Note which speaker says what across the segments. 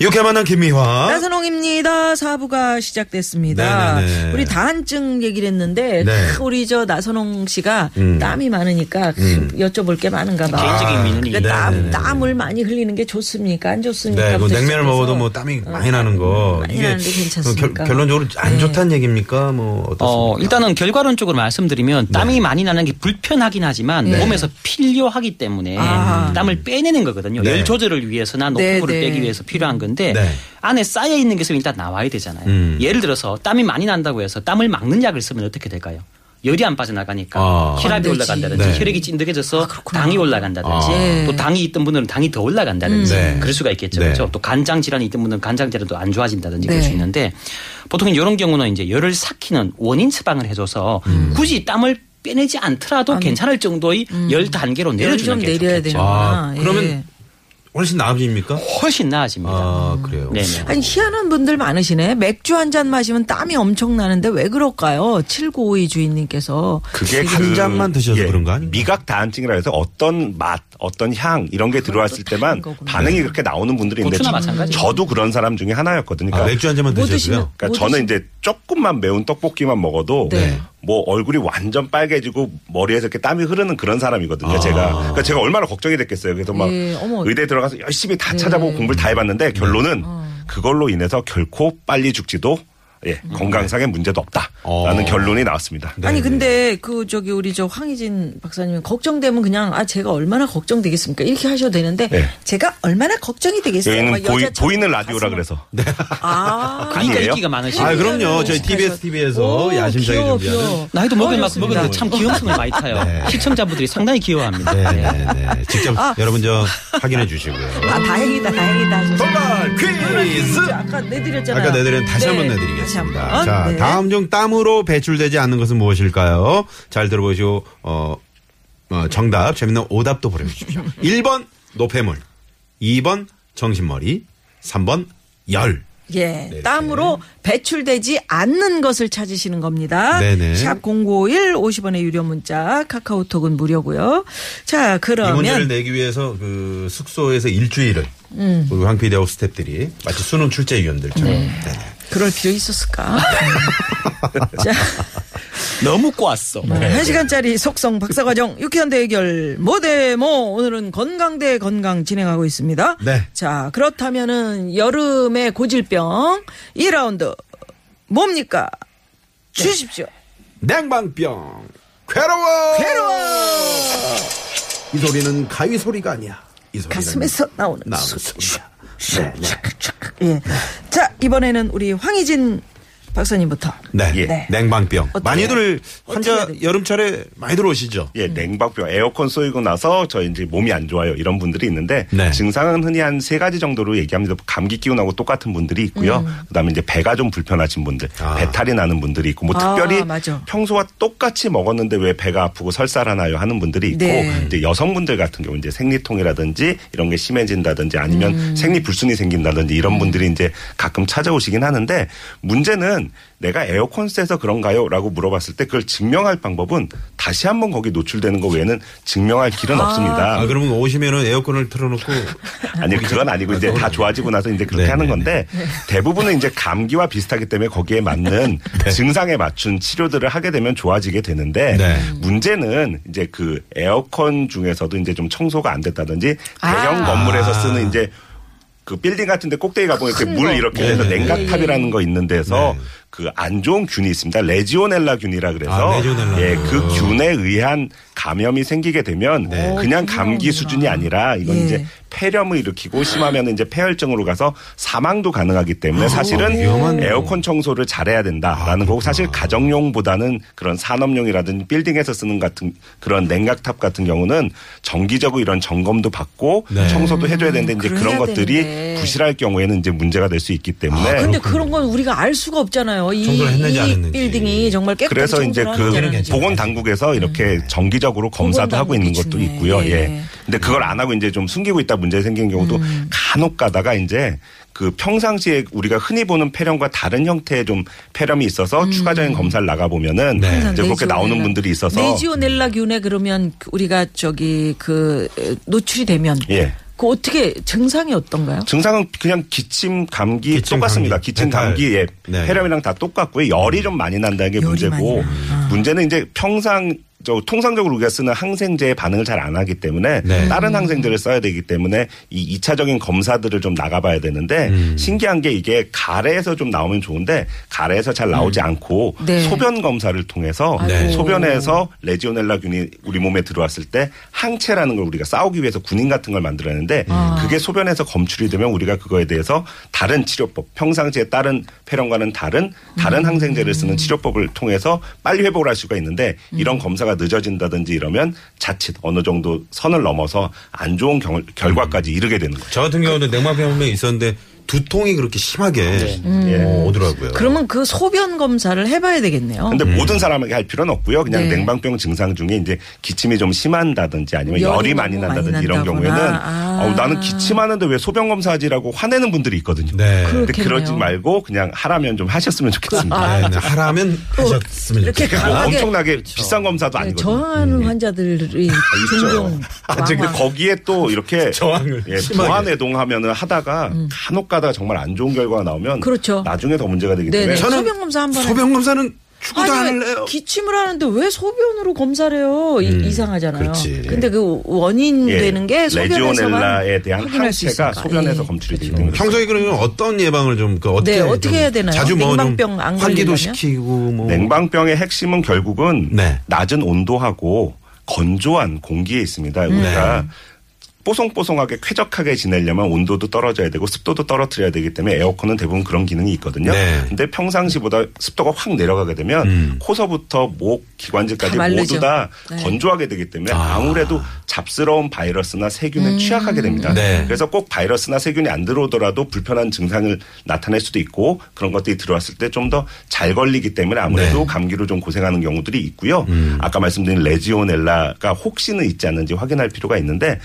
Speaker 1: 이렇게 만난 김미화.
Speaker 2: 나선홍입니다. 사부가 시작됐습니다.
Speaker 1: 네네네.
Speaker 2: 우리 다한증 얘기를 했는데
Speaker 1: 네.
Speaker 2: 크, 우리 저 나선홍 씨가
Speaker 1: 음.
Speaker 2: 땀이 많으니까 크, 여쭤볼 게 많은가 봐.
Speaker 3: 개인적인 민원이
Speaker 2: 그러니까 땀. 땀을 많이 흘리는 게 좋습니까? 안 좋습니까?
Speaker 1: 네, 뭐
Speaker 2: 부터
Speaker 1: 냉면을. 먹어도 뭐 땀이 많이 나는 거
Speaker 2: 많이
Speaker 1: 이게
Speaker 2: 괜찮습니까?
Speaker 1: 결, 결론적으로 안
Speaker 2: 네.
Speaker 1: 좋다는 얘기입니까? 뭐 어떻습니까?
Speaker 3: 어, 일단은 결과론적으로 말씀드리면
Speaker 1: 네.
Speaker 3: 땀이 많이 나는 게 불편하긴 하지만 몸에서 필요하기 때문에
Speaker 2: 아.
Speaker 3: 땀을 빼내는 거거든요.
Speaker 1: 네.
Speaker 3: 열 조절을 위해서나
Speaker 2: 네, 네.
Speaker 3: 빼기 위해서 필요한 건데
Speaker 1: 네.
Speaker 3: 안에 쌓여 있는 게 있으면 일단 나와야 되잖아요.
Speaker 1: 음.
Speaker 3: 예를 들어서 땀이 많이 난다고 해서 땀을 막는 약을 쓰면 어떻게 될까요? 열이 안 빠져나가니까
Speaker 1: 아.
Speaker 3: 혈압이. 올라간다든지
Speaker 1: 네.
Speaker 3: 혈액이 찐득해져서
Speaker 2: 그렇구나.
Speaker 3: 당이 올라간다든지
Speaker 1: 아.
Speaker 3: 또 당이 있던 분들은 당이 더 올라간다든지
Speaker 1: 네.
Speaker 3: 그럴 수가 있겠죠.
Speaker 1: 네.
Speaker 3: 그렇죠. 또 간장 질환이 있던 분들은 간장 질환도 안 좋아진다든지 그럴
Speaker 2: 네.
Speaker 3: 수 있는데 보통 이런 경우는 이제 열을 삭히는 원인 처방을 해줘서
Speaker 1: 음.
Speaker 3: 굳이 땀을 빼내지 않더라도 괜찮을 정도의 열 단계로
Speaker 2: 음. 열을 좀
Speaker 3: 내려주는 게 좋겠죠.
Speaker 1: 아, 그러면
Speaker 2: 예.
Speaker 1: 훨씬 나아집니까?
Speaker 3: 훨씬 나아집니다.
Speaker 1: 아, 그래요.
Speaker 3: 네네.
Speaker 2: 아니 희한한 분들 많으시네. 맥주 한 잔 마시면 땀이 엄청 나는데 왜 그럴까요? 7952 주인님께서
Speaker 4: 그게
Speaker 1: 한 잔만 드셔서 그런 거 아닌가요?
Speaker 4: 미각 다한증이라 해서 어떤 맛, 어떤 향 이런 게 들어왔을 때만
Speaker 2: 거구나.
Speaker 4: 반응이 그렇게 나오는 분들이 있는데
Speaker 3: 고추나
Speaker 4: 저-
Speaker 3: 마찬가지죠.
Speaker 4: 저도 그런 사람 중에 하나였거든요.
Speaker 1: 아,
Speaker 4: 그러니까,
Speaker 1: 맥주 한 잔만
Speaker 2: 뭐. 드시면-
Speaker 4: 그러니까
Speaker 2: 뭐
Speaker 4: 저는 이제 조금만 매운 떡볶이만 먹어도
Speaker 2: 네.
Speaker 4: 뭐 얼굴이 완전 빨개지고 머리에서 이렇게 땀이 흐르는 그런 사람이거든요.
Speaker 1: 아.
Speaker 4: 제가 그러니까 제가 얼마나 걱정이 됐겠어요. 그래서 막
Speaker 2: 예.
Speaker 4: 의대 들어가서 열심히 다
Speaker 2: 네.
Speaker 4: 찾아보고 공부를 다 해봤는데 결론은
Speaker 2: 어.
Speaker 4: 그걸로 인해서 결코 빨리 죽지도 예, 건강상의 문제도 없다라는
Speaker 1: 어.
Speaker 4: 결론이 나왔습니다.
Speaker 1: 네,
Speaker 2: 아니
Speaker 1: 네.
Speaker 2: 근데 그 저기 우리 저 황희진 박사님은 걱정되면 그냥 아 제가 얼마나 걱정되겠습니까 이렇게 하셔도 되는데
Speaker 4: 네.
Speaker 2: 제가 얼마나 걱정이 되겠어요. 막
Speaker 4: 여기는 보이,
Speaker 2: 여자처럼
Speaker 4: 보이 는 라디오라
Speaker 2: 가슴을-
Speaker 4: 그래서
Speaker 2: 아
Speaker 3: 그러니까? 인기가 많으시고
Speaker 1: 아, 그럼요. 저희 TBS TV에서
Speaker 2: 오,
Speaker 1: 야심차게 준비하는.
Speaker 3: 나이도 먹을
Speaker 2: 어,
Speaker 3: 만큼 먹을 때참 귀염성을 많이 타요.
Speaker 1: 네.
Speaker 3: 시청자분들이 상당히 귀여워합니다.
Speaker 1: 네, 네, 네. 직접
Speaker 2: 아.
Speaker 1: 여러분 저 확인해 주시고요.
Speaker 2: 아 다행이다 다행이다.
Speaker 1: 정말 퀴즈!
Speaker 2: 아까 내드렸잖아요.
Speaker 1: 아까 내드린 다시
Speaker 2: 네,
Speaker 1: 한번 내드리겠습니다.
Speaker 2: 한번.
Speaker 1: 자,
Speaker 2: 네.
Speaker 1: 다음 중 땀으로 배출되지 않는 것은 무엇일까요? 잘 들어보시고, 어, 어, 정답, 재밌는 오답도 보내주십시오. 1번, 노폐물. 2번, 정신머리. 3번, 열.
Speaker 2: 예, 땀으로 배출되지 않는 것을 찾으시는 겁니다.
Speaker 1: 네네.
Speaker 2: 샵 051, 50원의 유료 문자, 카카오톡은 무료고요. 자,
Speaker 1: 이 문제를
Speaker 2: 그러면
Speaker 1: 내기 위해서 그 숙소에서 일주일을
Speaker 2: 음.
Speaker 1: 우리 황 PD하고 스탭들이 마치 수능 출제위원들처럼 네네.
Speaker 2: 그럴 필요 있었을까? 자,
Speaker 3: 너무 꼬았어.
Speaker 2: 네. 한 시간짜리 속성 박사과정 유쾌한 대결 모대모 오늘은 건강 대 건강 진행하고 있습니다.
Speaker 1: 네.
Speaker 2: 자 그렇다면은 여름의 고질병 2라운드 뭡니까? 주십시오.
Speaker 1: 냉방병. 괴로워!
Speaker 2: 괴로워!
Speaker 1: 이 소리는 가위 소리가 아니야. 이 소리는
Speaker 2: 가슴에서 나오는
Speaker 1: 나오는
Speaker 2: 소리.
Speaker 1: 소리야. 네, 네.
Speaker 2: 예. 자 이번에는 우리 황희진 박사님부터.
Speaker 1: 네.
Speaker 4: 예.
Speaker 1: 냉방병.
Speaker 2: 어떻게
Speaker 1: 많이들 환자? 여름철에 많이 들어오시죠?
Speaker 4: 예, 냉방병, 에어컨 쏘이고 나서 저 이제 몸이 안 좋아요. 이런 분들이 있는데
Speaker 1: 네.
Speaker 4: 증상은 흔히 한 세 가지 정도로 얘기합니다. 감기 기운하고 똑같은 분들이 있고요. 그다음에 이제 배가 좀 불편하신 분들,
Speaker 1: 아.
Speaker 4: 배탈이 나는 분들이 있고 뭐
Speaker 2: 아,
Speaker 4: 특별히
Speaker 2: 맞아.
Speaker 4: 평소와 똑같이 먹었는데 왜 배가 아프고 설사하나요 하는 분들이 있고
Speaker 2: 네.
Speaker 4: 이제 여성분들 같은 경우 이제 생리통이라든지 이런 게 심해진다든지 아니면
Speaker 2: 음.
Speaker 4: 생리 불순이 생긴다든지 이런 분들이 이제 가끔 찾아오시긴 하는데 문제는 내가 에어컨 쐬서 그런가요? 라고 물어봤을 때 그걸 증명할 방법은 다시 한번 거기 노출되는 거 외에는 증명할 길은 없습니다.
Speaker 1: 아, 그러면 오시면은 에어컨을 틀어놓고
Speaker 4: 아니 그건 아니고 이제 다 좋아지고 나서 이제 그렇게
Speaker 1: 네,
Speaker 4: 하는
Speaker 1: 네,
Speaker 4: 건데 대부분은 이제 감기와 비슷하기 때문에 거기에 맞는 증상에 맞춘 치료들을 하게 되면 좋아지게 되는데
Speaker 1: 네.
Speaker 4: 문제는 이제 그 에어컨 중에서도 이제 좀 청소가 안 됐다든지 대형
Speaker 2: 아.
Speaker 4: 건물에서 쓰는 이제 그 빌딩 같은 데 꼭대기 가보면 이렇게 큰물
Speaker 2: 거.
Speaker 4: 이렇게
Speaker 1: 네,
Speaker 4: 해서
Speaker 1: 네, 네.
Speaker 4: 냉각탑이라는 거 있는 데서
Speaker 1: 네.
Speaker 4: 그 안 좋은 균이 있습니다. 레지오넬라 균이라 그래서
Speaker 1: 아, 레지오넬라.
Speaker 4: 예, 그
Speaker 1: 어.
Speaker 4: 균에 의한 감염이 생기게 되면
Speaker 1: 네.
Speaker 4: 그냥 감기 수준이 아니라 이건
Speaker 2: 예.
Speaker 4: 이제 폐렴을 일으키고 심하면 이제 패혈증으로 가서 사망도 가능하기 때문에 사실은
Speaker 1: 위험한
Speaker 4: 에어컨 청소를 잘해야 된다라는 거고 사실 가정용보다는 그런 산업용이라든지 빌딩에서 쓰는 같은 그런 냉각탑 같은 경우는 정기적으로 이런 점검도 받고
Speaker 1: 네.
Speaker 4: 청소도 해줘야 되는데 이제
Speaker 2: 그래야
Speaker 4: 그런 것들이
Speaker 2: 되는데. 네.
Speaker 4: 부실할 경우에는 이제 문제가 될 수 있기 때문에
Speaker 2: 아, 근데 그런 건 우리가 알 수가 없잖아요. 이,
Speaker 1: 청소를 했는지
Speaker 2: 안이
Speaker 1: 했는지.
Speaker 2: 빌딩이 정말 깨끗하게
Speaker 4: 그래서 이제 그. 보건 당국에서 이렇게 정기적으로 검사도 하고 있는 것도
Speaker 2: 보건당국이
Speaker 4: 있고요.
Speaker 2: 중에.
Speaker 4: 예.
Speaker 2: 예.
Speaker 4: 근데 그걸 안 하고 이제 좀 숨기고 있다 문제 생긴 경우도
Speaker 2: 음.
Speaker 4: 간혹 가다가 이제 그 평상시에 우리가 흔히 보는 폐렴과 다른 형태의 좀 폐렴이 있어서
Speaker 2: 음.
Speaker 4: 추가적인 검사를 나가 보면은
Speaker 1: 네.
Speaker 4: 이제 그렇게 나오는
Speaker 2: 네지오넬라.
Speaker 4: 분들이 있어서
Speaker 2: 네지오넬라균에 그러면 그 우리가 저기 그 에, 노출이 되면
Speaker 4: 예.
Speaker 2: 그 어떻게 증상이 어떤가요?
Speaker 4: 증상은 그냥 기침, 감기
Speaker 1: 기침,
Speaker 4: 똑같습니다.
Speaker 1: 감기,
Speaker 4: 기침. 감기, 예.
Speaker 1: 네.
Speaker 4: 폐렴이랑 다 똑같고요. 열이 좀 많이 난다는 게
Speaker 2: 열이
Speaker 4: 문제고. 문제는 이제 평상 저 통상적으로 우리가 쓰는 항생제의 반응을 잘 안 하기 때문에
Speaker 1: 네.
Speaker 4: 다른 항생제를 써야 되기 때문에 이 2차적인 검사들을 좀 나가봐야 되는데
Speaker 1: 음.
Speaker 4: 신기한 게 이게 가래에서 좀 나오면 좋은데 가래에서 잘 나오지 않고
Speaker 2: 네.
Speaker 4: 소변 검사를 통해서
Speaker 1: 네.
Speaker 4: 소변에서 레지오넬라균이 우리 몸에 들어왔을 때 항체라는 걸 우리가 싸우기 위해서 군인 같은 걸 만들었는데
Speaker 2: 아.
Speaker 4: 그게 소변에서 검출이 되면 우리가 그거에 대해서 다른 치료법 평상시에 다른 폐렴과는 다른 다른
Speaker 2: 음.
Speaker 4: 항생제를 쓰는 치료법을 통해서 빨리 회복을 할 수가 있는데
Speaker 2: 음.
Speaker 4: 이런 검사가 늦어진다든지 이러면 자칫 어느 정도 선을 넘어서 안 좋은 경- 결과까지 이르게 되는 거죠.
Speaker 1: 저 같은 경우는 냉방병원에 있었는데 두통이 그렇게 심하게
Speaker 4: 예.
Speaker 1: 어, 오더라고요.
Speaker 2: 그러면 그 소변 검사를 해봐야 되겠네요.
Speaker 4: 근데 모든 사람에게 할 필요는 없고요. 그냥
Speaker 2: 네.
Speaker 4: 냉방병 증상 중에 이제 기침이 좀 심한다든지 아니면
Speaker 2: 열이
Speaker 4: 열이 많이
Speaker 2: 너무 많이
Speaker 4: 난다든지 이런. 경우에는
Speaker 2: 아.
Speaker 4: 어우, 나는 기침하는데 왜 소변 검사하지라고 화내는 분들이 있거든요.
Speaker 1: 네.
Speaker 4: 근데. 그러지 말고 그냥 하라면 좀 하셨으면 좋겠습니다.
Speaker 1: 네, 네. 하라면 하셨으면
Speaker 2: 이렇게.
Speaker 4: 뭐 엄청나게 비싼 검사도
Speaker 2: 네,
Speaker 4: 아니거든요.
Speaker 2: 저항하는 환자들이 종종
Speaker 4: 아, 근데. 거기에 또 이렇게
Speaker 1: 저항을
Speaker 4: 예,
Speaker 1: 심하게.
Speaker 4: 보안 애동하면은 하다가 간혹 가 다가 정말 안 좋은 결과가 나오면
Speaker 2: 음. 그렇죠.
Speaker 4: 나중에 더 문제가 되기. 때문에
Speaker 1: 저는
Speaker 2: 소변 검사 한번
Speaker 1: 소변 검사는 안
Speaker 2: 아니,
Speaker 1: 할래요.
Speaker 2: 기침을 하는데 왜 소변으로 검사를 해요? 이- 이상하잖아요.
Speaker 1: 그렇지.
Speaker 2: 근데 그 원인
Speaker 4: 예,
Speaker 2: 되는 게 소변에서만
Speaker 4: 레지오넬라에 대한 항체가. 소변에서
Speaker 2: 예.
Speaker 4: 검출이 되기 때문에
Speaker 1: 평소에 그러면 어떤 예방을 좀 그 어떻게
Speaker 2: 네, 어떻게
Speaker 1: 좀
Speaker 2: 해야 되나요?
Speaker 1: 자주
Speaker 2: 냉방병 안
Speaker 1: 환기도
Speaker 2: 걸리려면?
Speaker 1: 시키고 뭐
Speaker 4: 냉방병의 핵심은 결국은
Speaker 1: 네.
Speaker 4: 낮은 온도하고 건조한 공기에 있습니다.
Speaker 2: 음.
Speaker 4: 우리가
Speaker 1: 네.
Speaker 4: 뽀송뽀송하게 쾌적하게 지내려면 온도도 떨어져야 되고 습도도 떨어뜨려야 되기 때문에 에어컨은 대부분 그런 기능이 있거든요.
Speaker 1: 네.
Speaker 4: 근데 평상시보다 습도가 확 내려가게 되면
Speaker 1: 음.
Speaker 4: 코서부터 목 기관지까지
Speaker 2: 다.
Speaker 4: 모두 다
Speaker 2: 네.
Speaker 4: 건조하게 되기 때문에
Speaker 1: 아.
Speaker 4: 아무래도 잡스러운 바이러스나 세균에
Speaker 2: 음.
Speaker 4: 취약하게 됩니다.
Speaker 1: 네.
Speaker 4: 그래서 꼭 바이러스나 세균이 안 들어오더라도 불편한 증상을 나타낼 수도 있고 그런 것들이 들어왔을 때 좀 더 잘 걸리기 때문에 아무래도
Speaker 1: 네.
Speaker 4: 감기로 좀 고생하는 경우들이 있고요. 아까 말씀드린 레지오넬라가 혹시는 있지 않는지 확인할 필요가 있는데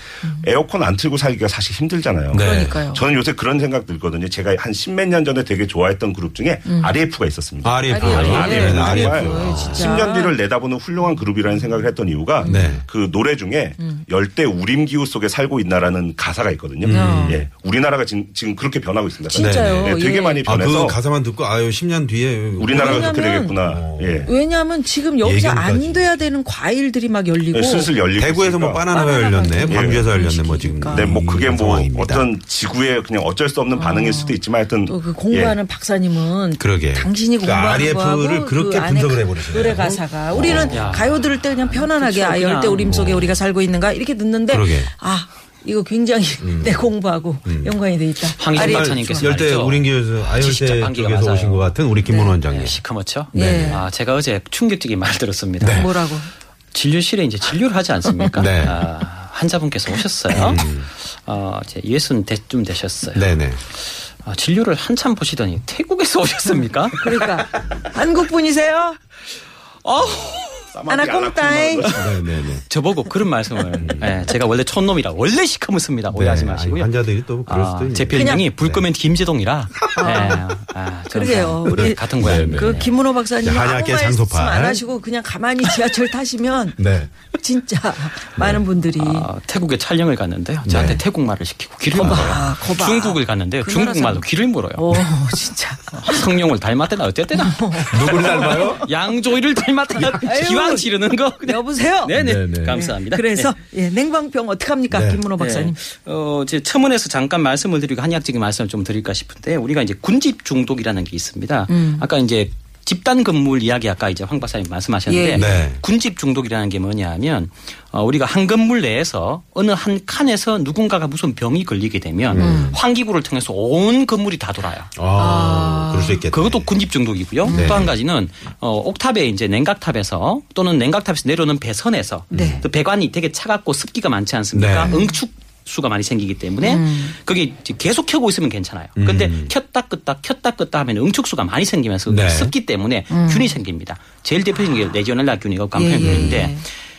Speaker 4: 에어컨 안 틀고 살기가 사실 힘들잖아요.
Speaker 1: 네.
Speaker 2: 그러니까요.
Speaker 4: 저는 요새 그런 생각 들거든요. 제가 한 십몇 년 전에 되게 좋아했던 그룹 중에 RF가 있었습니다.
Speaker 1: RF.
Speaker 2: RF.
Speaker 1: 네,
Speaker 4: RF
Speaker 1: 네, RF.
Speaker 2: 진짜.
Speaker 4: 10년 뒤를 내다보는 훌륭한 그룹이라는 생각을 했던 이유가
Speaker 1: 네.
Speaker 4: 그 노래 중에 열대 우림 기후 속에 살고 있나라는 가사가 있거든요.
Speaker 2: 음.
Speaker 4: 예, 우리나라가 지금, 지금 그렇게 변하고 있습니다.
Speaker 2: 진짜요?
Speaker 4: 예, 되게
Speaker 2: 예.
Speaker 4: 많이
Speaker 1: 아,
Speaker 4: 변해서
Speaker 1: 그 가사만 듣고 아유 10년 뒤에
Speaker 4: 우리나라가 그렇게 되겠구나.
Speaker 1: 어.
Speaker 4: 예.
Speaker 2: 왜냐하면 지금 여기서
Speaker 1: 예견까지.
Speaker 2: 안 돼야 되는 과일들이 막 열리고
Speaker 4: 예, 슬슬 열리고
Speaker 1: 대구에서 뭐
Speaker 4: 있으니까.
Speaker 1: 바나나가
Speaker 2: 바나나가
Speaker 1: 열렸네. 광주에서
Speaker 2: 예.
Speaker 1: 열렸네. 뭐 지금.
Speaker 4: 네, 뭐 그게 이뭐
Speaker 1: 상황입니다.
Speaker 4: 어떤 지구의 그냥 어쩔 수 없는 반응일 수도 있지만 하여튼
Speaker 2: 또 그 공부하는 박사님은
Speaker 1: 그러게.
Speaker 2: 당신이
Speaker 1: 그
Speaker 2: 공부하는
Speaker 1: RF 를
Speaker 2: 거하고
Speaker 1: 그렇게
Speaker 2: 그
Speaker 1: 분석을
Speaker 2: 가-
Speaker 1: 해버리시네요.
Speaker 2: 노래 가사가 우리는
Speaker 3: 야.
Speaker 2: 가요 들을 때 그냥 편안하게
Speaker 3: 그쵸,
Speaker 2: 아
Speaker 3: 그냥.
Speaker 2: 열대 우림 속에 우리가 살고 있는가 이렇게 듣는데
Speaker 1: 그러게.
Speaker 2: 아 이거 굉장히 내 공부하고 연관이 돼 있다.
Speaker 3: 박사님께서
Speaker 1: 열대
Speaker 3: 진짜
Speaker 1: 아열대 쪽에서
Speaker 3: 맞아요.
Speaker 1: 오신 것 같은 우리 김문호 원장님.
Speaker 3: 시커멓죠?
Speaker 2: 네.
Speaker 3: 아, 제가 어제 충격적인 말 들었습니다.
Speaker 1: 네.
Speaker 2: 뭐라고?
Speaker 3: 진료실에 이제 진료를 하지 않습니까?
Speaker 1: 네.
Speaker 3: 아, 환자분께서 오셨어요. 어, 이제 예순 대쯤 되셨어요.
Speaker 1: 네네.
Speaker 3: 아, 진료를 한참 보시더니 태국에서 오셨습니까?
Speaker 2: 그러니까 한국 분이세요?
Speaker 4: 싸마디
Speaker 2: 아나콘다.
Speaker 1: 네네네.
Speaker 3: 저보고 그런 말씀을. 예, 제가 원래 촌놈이라 원래 시커멓습니다. 오해하지
Speaker 1: 네,
Speaker 3: 마시고요.
Speaker 1: 아니, 환자들이 또 그럴 수도
Speaker 3: 아,
Speaker 1: 있는.
Speaker 3: 제 별명이 불끄면 김재동이라. 예, 아, 저는
Speaker 2: 그러게요.
Speaker 3: 다
Speaker 2: 우리
Speaker 3: 같은 고향입니다.
Speaker 2: 그 김문호 박사님 아무
Speaker 1: 한약계
Speaker 2: 말씀. 안 하시고 그냥 가만히 지하철 타시면
Speaker 1: 네.
Speaker 2: 진짜 많은 분들이
Speaker 3: 아, 태국에 촬영을 갔는데요. 저한테
Speaker 1: 네.
Speaker 3: 태국 말을 시키고 귀를
Speaker 2: 거봐,
Speaker 3: 물어요. 중국을 갔는데요. 중국 말로
Speaker 2: 사람.
Speaker 3: 귀를 물어요.
Speaker 2: 오 진짜
Speaker 3: 성룡을 닮았대나 어쨌대나.
Speaker 1: 누구를 닮아요?
Speaker 3: 양조위를 닮았대나
Speaker 2: 아유.
Speaker 3: 기왕 지르는 거. 그냥.
Speaker 2: 여보세요.
Speaker 3: 네네.
Speaker 1: 네네.
Speaker 3: 감사합니다.
Speaker 2: 그래서
Speaker 3: 네.
Speaker 2: 예, 냉방병 어떡합니까
Speaker 1: 네.
Speaker 2: 김문호 박사님?
Speaker 3: 네. 어, 제 첨언에서 잠깐 말씀을 드리고 한의학적인 말씀을 좀 드릴까 싶은데 우리가 이제 군집 중독이라는 게 있습니다.
Speaker 2: 음.
Speaker 3: 아까 이제 집단 건물 이야기 아까 이제 황 박사님 말씀하셨는데
Speaker 2: 예.
Speaker 1: 네.
Speaker 3: 군집 중독이라는 게 뭐냐 하면 어, 우리가 한 건물 내에서 어느 한 칸에서 누군가가 무슨 병이 걸리게 되면
Speaker 2: 음.
Speaker 3: 환기구를 통해서 온 건물이 다 돌아요.
Speaker 1: 아, 그럴 수 있겠네.
Speaker 3: 그것도 군집 중독이고요.
Speaker 1: 네.
Speaker 3: 또한 가지는 어, 옥탑에 이제 냉각탑에서 또는 냉각탑에서 내려오는 배선에서
Speaker 2: 네.
Speaker 3: 또 배관이 되게 차갑고 습기가 많지 않습니까?
Speaker 1: 네.
Speaker 3: 응축 수가 많이 생기기 때문에
Speaker 2: 음.
Speaker 3: 그게 계속 켜고 있으면 괜찮아요. 근데
Speaker 1: 음.
Speaker 3: 켰다 끄다 켰다 끄다 하면 응축수가 많이 생기면서
Speaker 1: 네.
Speaker 3: 습기 때문에 균이 생깁니다. 제일 대표적인 게 레지오넬라 균이고
Speaker 2: 음. 예,
Speaker 3: 간편균인데
Speaker 2: 예.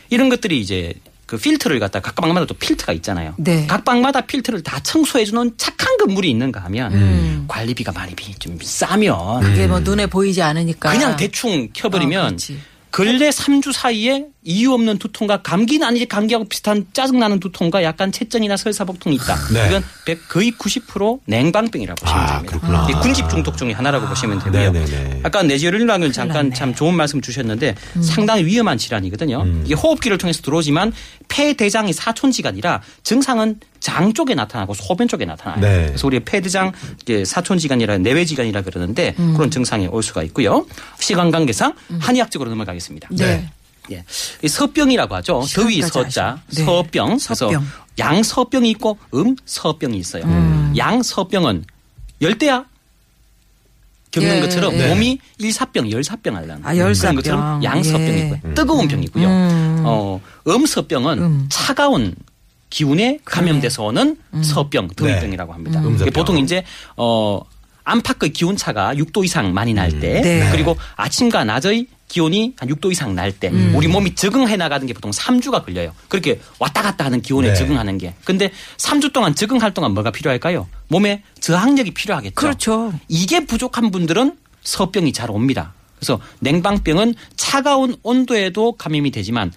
Speaker 3: 이런 것들이 이제 그 필터를 갖다 각 방마다 또 필터가 있잖아요.
Speaker 2: 네.
Speaker 3: 각 방마다 필터를 다 청소해주는 착한 건물이 있는가 하면
Speaker 2: 음.
Speaker 3: 관리비가 많이 비- 좀 싸면
Speaker 2: 그게 뭐 눈에 보이지 않으니까.
Speaker 3: 그냥 대충
Speaker 2: 어,
Speaker 3: 켜버리면
Speaker 2: 그렇지.
Speaker 3: 근래 3주 사이에 이유 없는 두통과 감기는 아니지 감기하고 비슷한 짜증나는 두통과 약간 체증이나 설사복통이 있다.
Speaker 1: 네.
Speaker 3: 이건 100 거의 90% 냉방병이라고 보시면
Speaker 1: 아,
Speaker 3: 됩니다.
Speaker 1: 그렇구나.
Speaker 3: 이게 군집 중독 중에 하나라고 보시면 되고요.
Speaker 1: 네네네.
Speaker 3: 아까 내지혈류량을 잠깐
Speaker 2: 났네. 음.
Speaker 3: 참 좋은 말씀 주셨는데 상당히 위험한 질환이거든요. 이게 호흡기를 통해서 들어오지만 폐 대장이 사촌지간이라 증상은 장 쪽에 나타나고 소변 쪽에 나타나요.
Speaker 1: 네.
Speaker 3: 그래서 우리 폐대장 이제 사촌지간이라 내외지간이라 그러는데
Speaker 2: 음.
Speaker 3: 그런 증상이 올 수가 있고요. 시간 관계상 한의학적으로 넘어가겠습니다.
Speaker 2: 네.
Speaker 3: 예. 이 서병이라고 하죠. 더위 서자.
Speaker 2: 네.
Speaker 3: 서병. 그래서
Speaker 2: 서병.
Speaker 3: 양 서병이 있고 음 서병이 있어요. 양서병은 열대야 겪는
Speaker 2: 예,
Speaker 3: 것처럼
Speaker 2: 예.
Speaker 3: 몸이 일사병, 열사병 하려는
Speaker 2: 아, 열사병.
Speaker 3: 그런 것처럼 양서병이
Speaker 2: 예.
Speaker 3: 있고요. 뜨거운 병이고요.
Speaker 2: 음.
Speaker 3: 어, 음서병은
Speaker 2: 음.
Speaker 3: 차가운 기운에 감염돼서 오는 서병, 더위병이라고 합니다.
Speaker 1: 음.
Speaker 3: 보통 이제 어 안팎의 기온차가 6도 이상 많이 날 때,
Speaker 2: 네.
Speaker 3: 그리고 아침과 낮의 기온이 한 6도 이상 날 때, 우리 몸이 적응해 나가는 게 보통 3주가 걸려요. 그렇게 왔다 갔다 하는 기온에
Speaker 1: 네.
Speaker 3: 적응하는 게. 근데 3주 동안 적응할 동안 뭐가 필요할까요? 몸에 저항력이 필요하겠죠.
Speaker 2: 그렇죠.
Speaker 3: 이게 부족한 분들은 서병이 잘 옵니다. 그래서 냉방병은 차가운 온도에도 감염이 되지만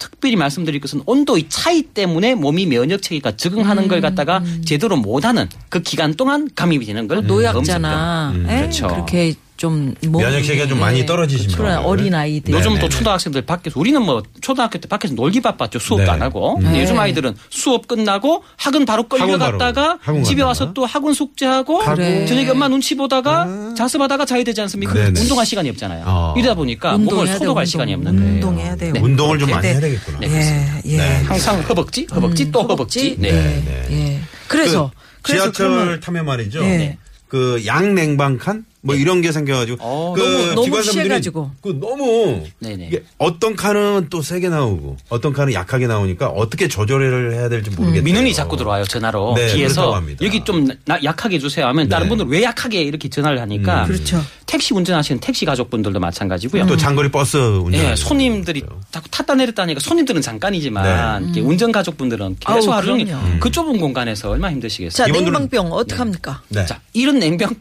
Speaker 3: 특별히 말씀드릴 것은 온도의 차이 때문에 몸이 면역 체계가 적응하는 걸 갖다가 제대로 못하는 그 기간 동안 감염이 되는 걸
Speaker 2: 노약자나
Speaker 3: 음성병.
Speaker 2: 에?
Speaker 3: 그렇죠.
Speaker 2: 그렇게 좀
Speaker 1: 면역 체계가 좀 많이 떨어지신
Speaker 2: 그런
Speaker 1: 분들.
Speaker 2: 어린 아이들.
Speaker 3: 요즘. 또 초등학생들 밖에서 우리는 뭐 초등학교 때 밖에서 놀기 바빴죠 수업도
Speaker 1: 네.
Speaker 3: 안 하고
Speaker 1: 음.
Speaker 2: 네.
Speaker 3: 요즘 아이들은 수업 끝나고 학원 바로 끌려갔다가 집에. 와서 또 학원 숙제하고
Speaker 2: 그래.
Speaker 3: 저녁에 엄마 눈치 보다가 자습하다가 자야 되지 않습니까?
Speaker 1: 네네.
Speaker 3: 운동할 시간이 없잖아요.
Speaker 1: 어.
Speaker 3: 이러다 보니까 몸을 소독할. 시간이 없는 거예요.
Speaker 2: 운동해야 돼요.
Speaker 3: 네.
Speaker 1: 운동을 좀 많이
Speaker 2: 네.
Speaker 1: 해야 되겠구나.
Speaker 2: 예, 예.
Speaker 1: 네.
Speaker 3: 항상 허벅지, 허벅지 또 허벅지. 네.
Speaker 1: 네, 네.
Speaker 2: 예. 그래서
Speaker 1: 그
Speaker 2: 그래서
Speaker 1: 지하철
Speaker 2: 그러면
Speaker 1: 타면 말이죠.
Speaker 2: 네.
Speaker 1: 그 양냉방칸 뭐 이런 게 생겨가지고
Speaker 3: 어.
Speaker 1: 그
Speaker 2: 너무- 너무
Speaker 1: 기관사분들이
Speaker 2: 피해가지고.
Speaker 1: 그 너무
Speaker 3: 네네.
Speaker 1: 이게 어떤 칸은 또 세게 나오고 어떤 칸은 약하게 나오니까 어떻게 조절을 해야 될지 모르겠어요.
Speaker 3: 민원이 자꾸 들어와요 전화로
Speaker 1: 네,
Speaker 3: 뒤에서. 여기 좀 나- 약하게 해주세요 하면 다른
Speaker 1: 네.
Speaker 3: 분들 왜 약하게 이렇게 전화를 하니까
Speaker 1: 음.
Speaker 2: 그렇죠.
Speaker 3: 택시 운전하시는 택시 가족분들도 마찬가지고요.
Speaker 1: 또 장거리 버스 운전.
Speaker 3: 예, 손님들이 자꾸 탔다 내렸다 하니까 손님들은 잠깐이지만 이렇게 운전 가족분들은 계속
Speaker 2: 네. 아우,
Speaker 3: 하루 종일
Speaker 2: 그럼요.
Speaker 3: 그 좁은 공간에서 얼마나 힘드시겠어요.
Speaker 2: 자, 냉방병 어떡합니까?
Speaker 1: 네.
Speaker 3: 자, 이런 냉병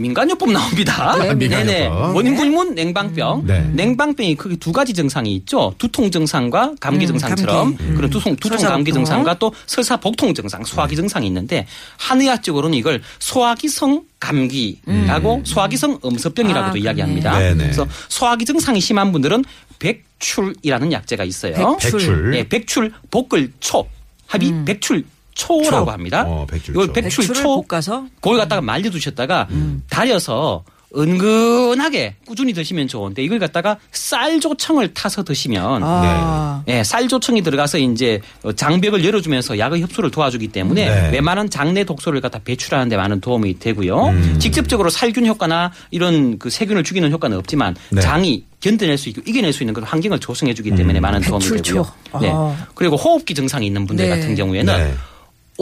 Speaker 3: 민간요법 나옵니다.
Speaker 2: 네,
Speaker 1: 민간요법.
Speaker 3: 원인 불문 냉방병.
Speaker 1: 네.
Speaker 3: 냉방병이 크게 두 가지 증상이 있죠. 두통 증상과 감기
Speaker 2: 음,
Speaker 3: 증상처럼
Speaker 2: 감기.
Speaker 3: 그런 두통 두통 감기
Speaker 2: 복통.
Speaker 3: 증상과 또 설사 복통 증상, 소화기 증상이 있는데 한의학 적으로는 이걸 소화기성 감기라고 소화기성 음서병이라고도
Speaker 2: 아,
Speaker 3: 이야기합니다.
Speaker 1: 그러네. 네네.
Speaker 3: 그래서 소화기 증상이 심한 분들은 백출이라는 약제가 있어요.
Speaker 2: 백출.
Speaker 1: 백출.
Speaker 3: 예, 백출 복글초 합이 백출 초라고
Speaker 2: 초.
Speaker 3: 합니다.
Speaker 1: 어, 백출초.
Speaker 3: 이걸 백출
Speaker 2: 백출을
Speaker 3: 초
Speaker 2: 볶아서
Speaker 3: 그걸 갖다가 말려 두셨다가 달여서 은근하게 꾸준히 드시면 좋은데 이걸 갖다가 쌀조청을 타서 드시면
Speaker 2: 아.
Speaker 3: 예, 쌀조청이 들어가서 이제 장벽을 열어주면서 약의 흡수를 도와주기 때문에
Speaker 1: 네.
Speaker 3: 웬만한 장내 독소를 갖다 배출하는 데 많은 도움이 되고요. 직접적으로 살균 효과나 이런 그 세균을 죽이는 효과는 없지만
Speaker 1: 네.
Speaker 3: 장이 견뎌낼 수 있고 이겨낼 수 있는 그런 환경을 조성해 주기 때문에 많은 도움이
Speaker 2: 배출초.
Speaker 3: 되고요. 네.
Speaker 2: 아.
Speaker 3: 그리고 호흡기 증상이 있는 분들
Speaker 2: 네.
Speaker 3: 같은 경우에는
Speaker 1: 네.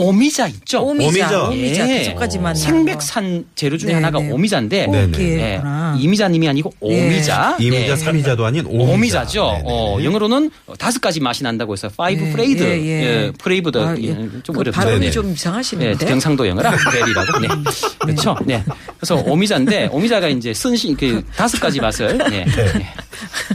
Speaker 3: 오미자 있죠.
Speaker 2: 오미자,
Speaker 1: 오미자.
Speaker 2: 오미자,
Speaker 3: 예.
Speaker 2: 그저까지만
Speaker 3: 생맥산 재료 중에
Speaker 2: 네,
Speaker 3: 하나가
Speaker 2: 네.
Speaker 3: 오미자인데
Speaker 1: 네, 네.
Speaker 3: 예, 이미자님이 아니고
Speaker 2: 네.
Speaker 3: 오미자.
Speaker 1: 이미자,
Speaker 3: 네.
Speaker 1: 삼이자도 아닌 오미자.
Speaker 3: 오미자죠.
Speaker 1: 네네.
Speaker 3: 어, 영어로는 다섯 가지 맛이 난다고 해서 five
Speaker 2: 예,
Speaker 3: flavored,
Speaker 2: 예, 예.
Speaker 3: 예, flavored
Speaker 2: 아,
Speaker 3: 예,
Speaker 2: 예.
Speaker 3: 좀
Speaker 2: 그
Speaker 3: 어렵죠.
Speaker 2: 발음이
Speaker 3: 네.
Speaker 2: 좀
Speaker 3: 네,
Speaker 2: 이상하시는데.
Speaker 3: 경상도 영어라 berry라고. 네. 그렇죠. 네. 그래서 오미자인데 오미자가 이제 쓴신 그 다섯 가지 맛을 네. 네.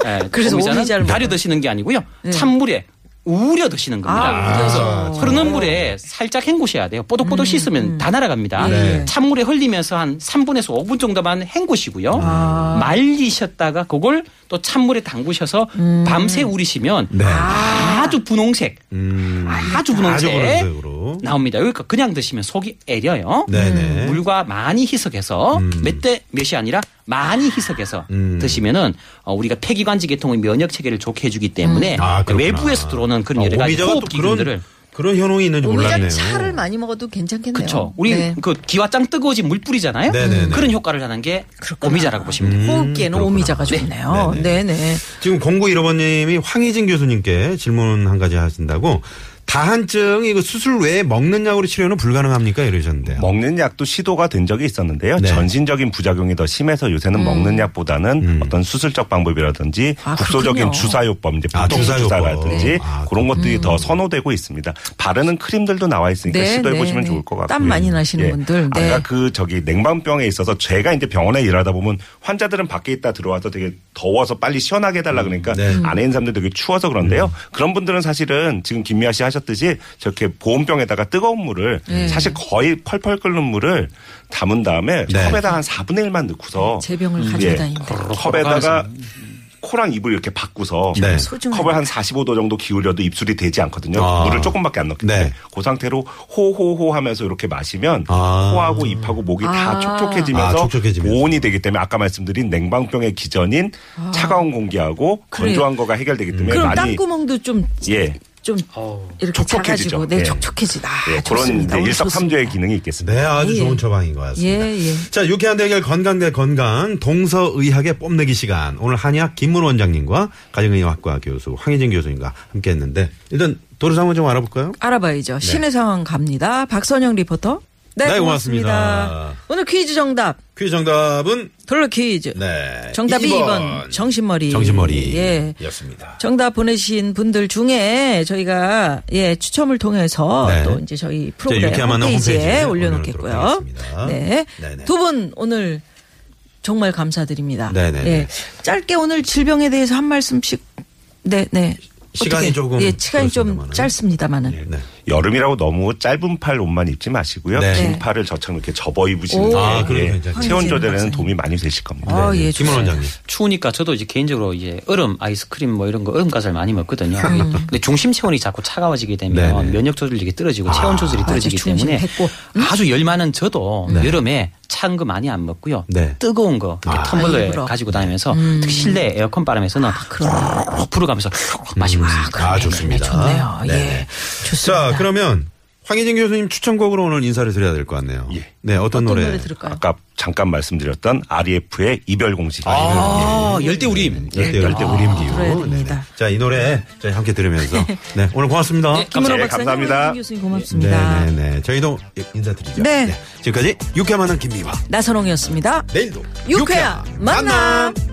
Speaker 3: 예,
Speaker 2: 그래서
Speaker 3: 오미자는
Speaker 2: 오미자를
Speaker 3: 달여
Speaker 2: 먹어요.
Speaker 3: 드시는 게 아니고요. 찬물에 우려 드시는 겁니다.
Speaker 2: 아,
Speaker 3: 그래서
Speaker 1: 우려서.
Speaker 3: 흐르는 물에 살짝 헹구셔야 돼요. 뽀독뽀독 씻으면 다 날아갑니다.
Speaker 1: 네.
Speaker 3: 찬물에 흘리면서 한 3분에서 5분 정도만 헹구시고요.
Speaker 2: 아.
Speaker 3: 말리셨다가 그걸 또 찬물에 담그셔서
Speaker 2: 음.
Speaker 3: 밤새 우리시면
Speaker 1: 네.
Speaker 3: 아주 분홍색,
Speaker 1: 음.
Speaker 3: 아주 분홍색
Speaker 1: 아주 분홍색으로.
Speaker 3: 나옵니다. 그러니까 그냥 드시면 속이 애려요.
Speaker 1: 네네.
Speaker 3: 물과 많이 희석해서
Speaker 1: 음.
Speaker 3: 몇대 몇이 아니라 많이 희석해서
Speaker 1: 음.
Speaker 3: 드시면은 어, 우리가 폐기관지 계통의 면역 체계를 좋게 해주기 때문에
Speaker 1: 아, 그렇구나.
Speaker 3: 외부에서 들어오는 그런
Speaker 1: 아,
Speaker 3: 여러 가지
Speaker 1: 오미자가 또
Speaker 3: 호흡기균들을
Speaker 1: 그런 그런 현혹이 있는지
Speaker 2: 오미자
Speaker 1: 몰랐네요.
Speaker 2: 차를 많이 먹어도 괜찮겠네요.
Speaker 3: 그렇죠. 우리
Speaker 2: 네.
Speaker 3: 그 기와장 뜨거워진 물 뿌리잖아요.
Speaker 1: 네네네.
Speaker 3: 그런 효과를 하는 게
Speaker 2: 그렇구나.
Speaker 3: 오미자라고 보시면 돼요.
Speaker 2: 호흡기에는
Speaker 1: 그렇구나.
Speaker 2: 오미자가 좋네요.
Speaker 1: 네네.
Speaker 2: 네네.
Speaker 1: 지금 0915번님이 황희진 교수님께 질문 한 가지 하신다고 다한증 이거 수술 외에 먹는 약으로 치료는 불가능합니까 이러셨는데요.
Speaker 4: 먹는 약도 시도가 된 적이 있었는데요.
Speaker 1: 네.
Speaker 4: 전신적인 부작용이 더 심해서 요새는 먹는 약보다는
Speaker 1: 음.
Speaker 4: 어떤 수술적 방법이라든지
Speaker 2: 아,
Speaker 4: 국소적인. 주사요법, 이제
Speaker 1: 아,
Speaker 4: 보통
Speaker 1: 주사요법.
Speaker 4: 주사라든지
Speaker 1: 네. 아,
Speaker 4: 그런 것들이 더 선호되고 있습니다. 바르는 크림들도 나와 있으니까
Speaker 2: 네,
Speaker 4: 시도해
Speaker 2: 네,
Speaker 4: 보시면
Speaker 2: 네.
Speaker 4: 좋을 것 같고요.
Speaker 2: 땀 많이 나시는 분들, 네.
Speaker 4: 아까 그 저기 냉방병에 있어서 제가 이제 병원에 일하다 보면 환자들은 밖에 있다 들어와서 되게 더워서 빨리 시원하게 해달라 그러니까
Speaker 1: 네.
Speaker 4: 안에 있는 사람들 되게 추워서 그런데요. 그런 분들은 사실은 지금 김미아 씨 하셨듯이 저렇게 보온병에다가 뜨거운 물을
Speaker 2: 네.
Speaker 4: 사실 거의 펄펄 끓는 물을 담은 다음에
Speaker 1: 네.
Speaker 4: 컵에다 한 4분의 1만 넣고서
Speaker 2: 제 병을
Speaker 4: 예,
Speaker 2: 가져다닌다.
Speaker 4: 컵에다가 코랑 입을 이렇게 박고서
Speaker 1: 네.
Speaker 4: 컵을 한 45도 정도 기울여도 입술이 데지 않거든요.
Speaker 1: 아.
Speaker 4: 물을 조금밖에 안 넣기 때문에
Speaker 1: 네.
Speaker 4: 그 상태로 호호호 하면서 이렇게 마시면
Speaker 1: 아.
Speaker 4: 코하고 입하고 목이 다
Speaker 2: 아.
Speaker 4: 촉촉해지면서,
Speaker 1: 아, 촉촉해지면서.
Speaker 4: 보온이 되기 때문에 아까 말씀드린 냉방병의 기전인 차가운 공기하고
Speaker 2: 그래요.
Speaker 4: 건조한 거가 해결되기 때문에
Speaker 2: 그럼
Speaker 4: 많이
Speaker 2: 땀구멍도 좀,
Speaker 4: 예.
Speaker 2: 좀 이렇게
Speaker 4: 촉촉해지죠.
Speaker 2: 작아지고, 네,
Speaker 4: 예.
Speaker 2: 촉촉해지다. 아,
Speaker 4: 예, 그런
Speaker 2: 좋습니다.
Speaker 4: 이제
Speaker 2: 오늘
Speaker 4: 일석삼조의. 기능이 있겠습니다.
Speaker 1: 네, 아주
Speaker 2: 예.
Speaker 1: 좋은 처방인 것 같습니다.
Speaker 2: 예, 예.
Speaker 1: 자, 유쾌한 대결 건강 대 건강 동서의학의 뽐내기 시간. 오늘 한의학 김문 원장님과 가정의학과 교수 황희진 교수님과 함께 했는데 일단 도로 상황 좀 알아볼까요?
Speaker 2: 알아봐야죠. 시내 상황 갑니다. 박선영 리포터. 네,
Speaker 1: 네,
Speaker 2: 고맙습니다.
Speaker 1: 고맙습니다.
Speaker 2: 오늘 퀴즈 정답.
Speaker 1: 퀴즈 정답은
Speaker 2: 돌로 퀴즈.
Speaker 1: 네.
Speaker 2: 정답이
Speaker 1: 2번.
Speaker 2: 2번, 정신머리.
Speaker 1: 정신머리.
Speaker 2: 예.
Speaker 1: 였습니다.
Speaker 2: 정답 보내신 분들 중에 저희가 예 추첨을 통해서
Speaker 1: 네.
Speaker 2: 또 이제 저희 프로그램 홈페이지에 올려 놓겠고요.
Speaker 1: 올려놓도록 하겠습니다.
Speaker 2: 네,
Speaker 1: 네네.
Speaker 2: 두분 오늘 정말 감사드립니다.
Speaker 1: 네네네.
Speaker 2: 예, 짧게 오늘 질병에 대해서 한 말씀씩. 네, 네.
Speaker 1: 시간이
Speaker 2: 어떻게?
Speaker 1: 조금
Speaker 2: 예, 시간이 좀. 짧습니다만은.
Speaker 1: 네.
Speaker 4: 여름이라고 너무 짧은 팔 옷만 입지 마시고요.
Speaker 1: 네.
Speaker 4: 긴 팔을 저처럼 이렇게 접어 입으시는
Speaker 2: 오.
Speaker 4: 게
Speaker 1: 아,
Speaker 4: 예. 체온 조절에는. 도움이 많이 되실 겁니다.
Speaker 2: 아, 예,
Speaker 1: 김문
Speaker 2: 좋습니다.
Speaker 1: 원장님.
Speaker 3: 추우니까 저도 이제 개인적으로 이제 얼음 아이스크림 뭐 이런 거 얼음 과자를 많이 먹거든요. 근데 중심 체온이 자꾸 차가워지게 되면
Speaker 1: 음. 네네.
Speaker 3: 면역 조절력이 떨어지고 체온 조절이 떨어지기 때문에
Speaker 2: pes고.
Speaker 3: 아주 열 많은 저도 여름에 찬 거 많이 안 먹고요.
Speaker 1: 네.
Speaker 3: 뜨거운 거 이렇게
Speaker 1: 아.
Speaker 3: 텀블러에
Speaker 2: 일부러.
Speaker 3: 가지고 다니면서 특히 실내 에어컨 바람에서는 훅 불어가면서 훅 마시고 있습니다.
Speaker 1: 아, 좋습니다.
Speaker 2: 좋네요. 예. 좋습니다.
Speaker 1: 자, 그러면 황희진 교수님 추천곡으로 오늘 인사를 드려야 될 것 같네요.
Speaker 4: 예.
Speaker 1: 네, 어떤,
Speaker 2: 어떤
Speaker 1: 노래?
Speaker 2: 노래 들을까요?
Speaker 4: 아까 잠깐 말씀드렸던 REF의 이별 공식.
Speaker 3: 아, 열대 우림.
Speaker 1: 열대 열대 우림 기후.
Speaker 2: 됩니다.
Speaker 1: 네네. 자, 이 노래 저희 함께 들으면서 네, 오늘 고맙습니다.
Speaker 3: 네,
Speaker 2: 김은호
Speaker 4: 네,
Speaker 2: 박사님,
Speaker 4: 감사합니다.
Speaker 2: 황희진 교수님 고맙습니다.
Speaker 1: 네, 네, 네. 저희도 인사드리죠.
Speaker 2: 네.
Speaker 1: 지금까지 유쾌한 만남 김미화.
Speaker 2: 나선홍이었습니다.
Speaker 1: 내일도
Speaker 2: 유쾌한 만남.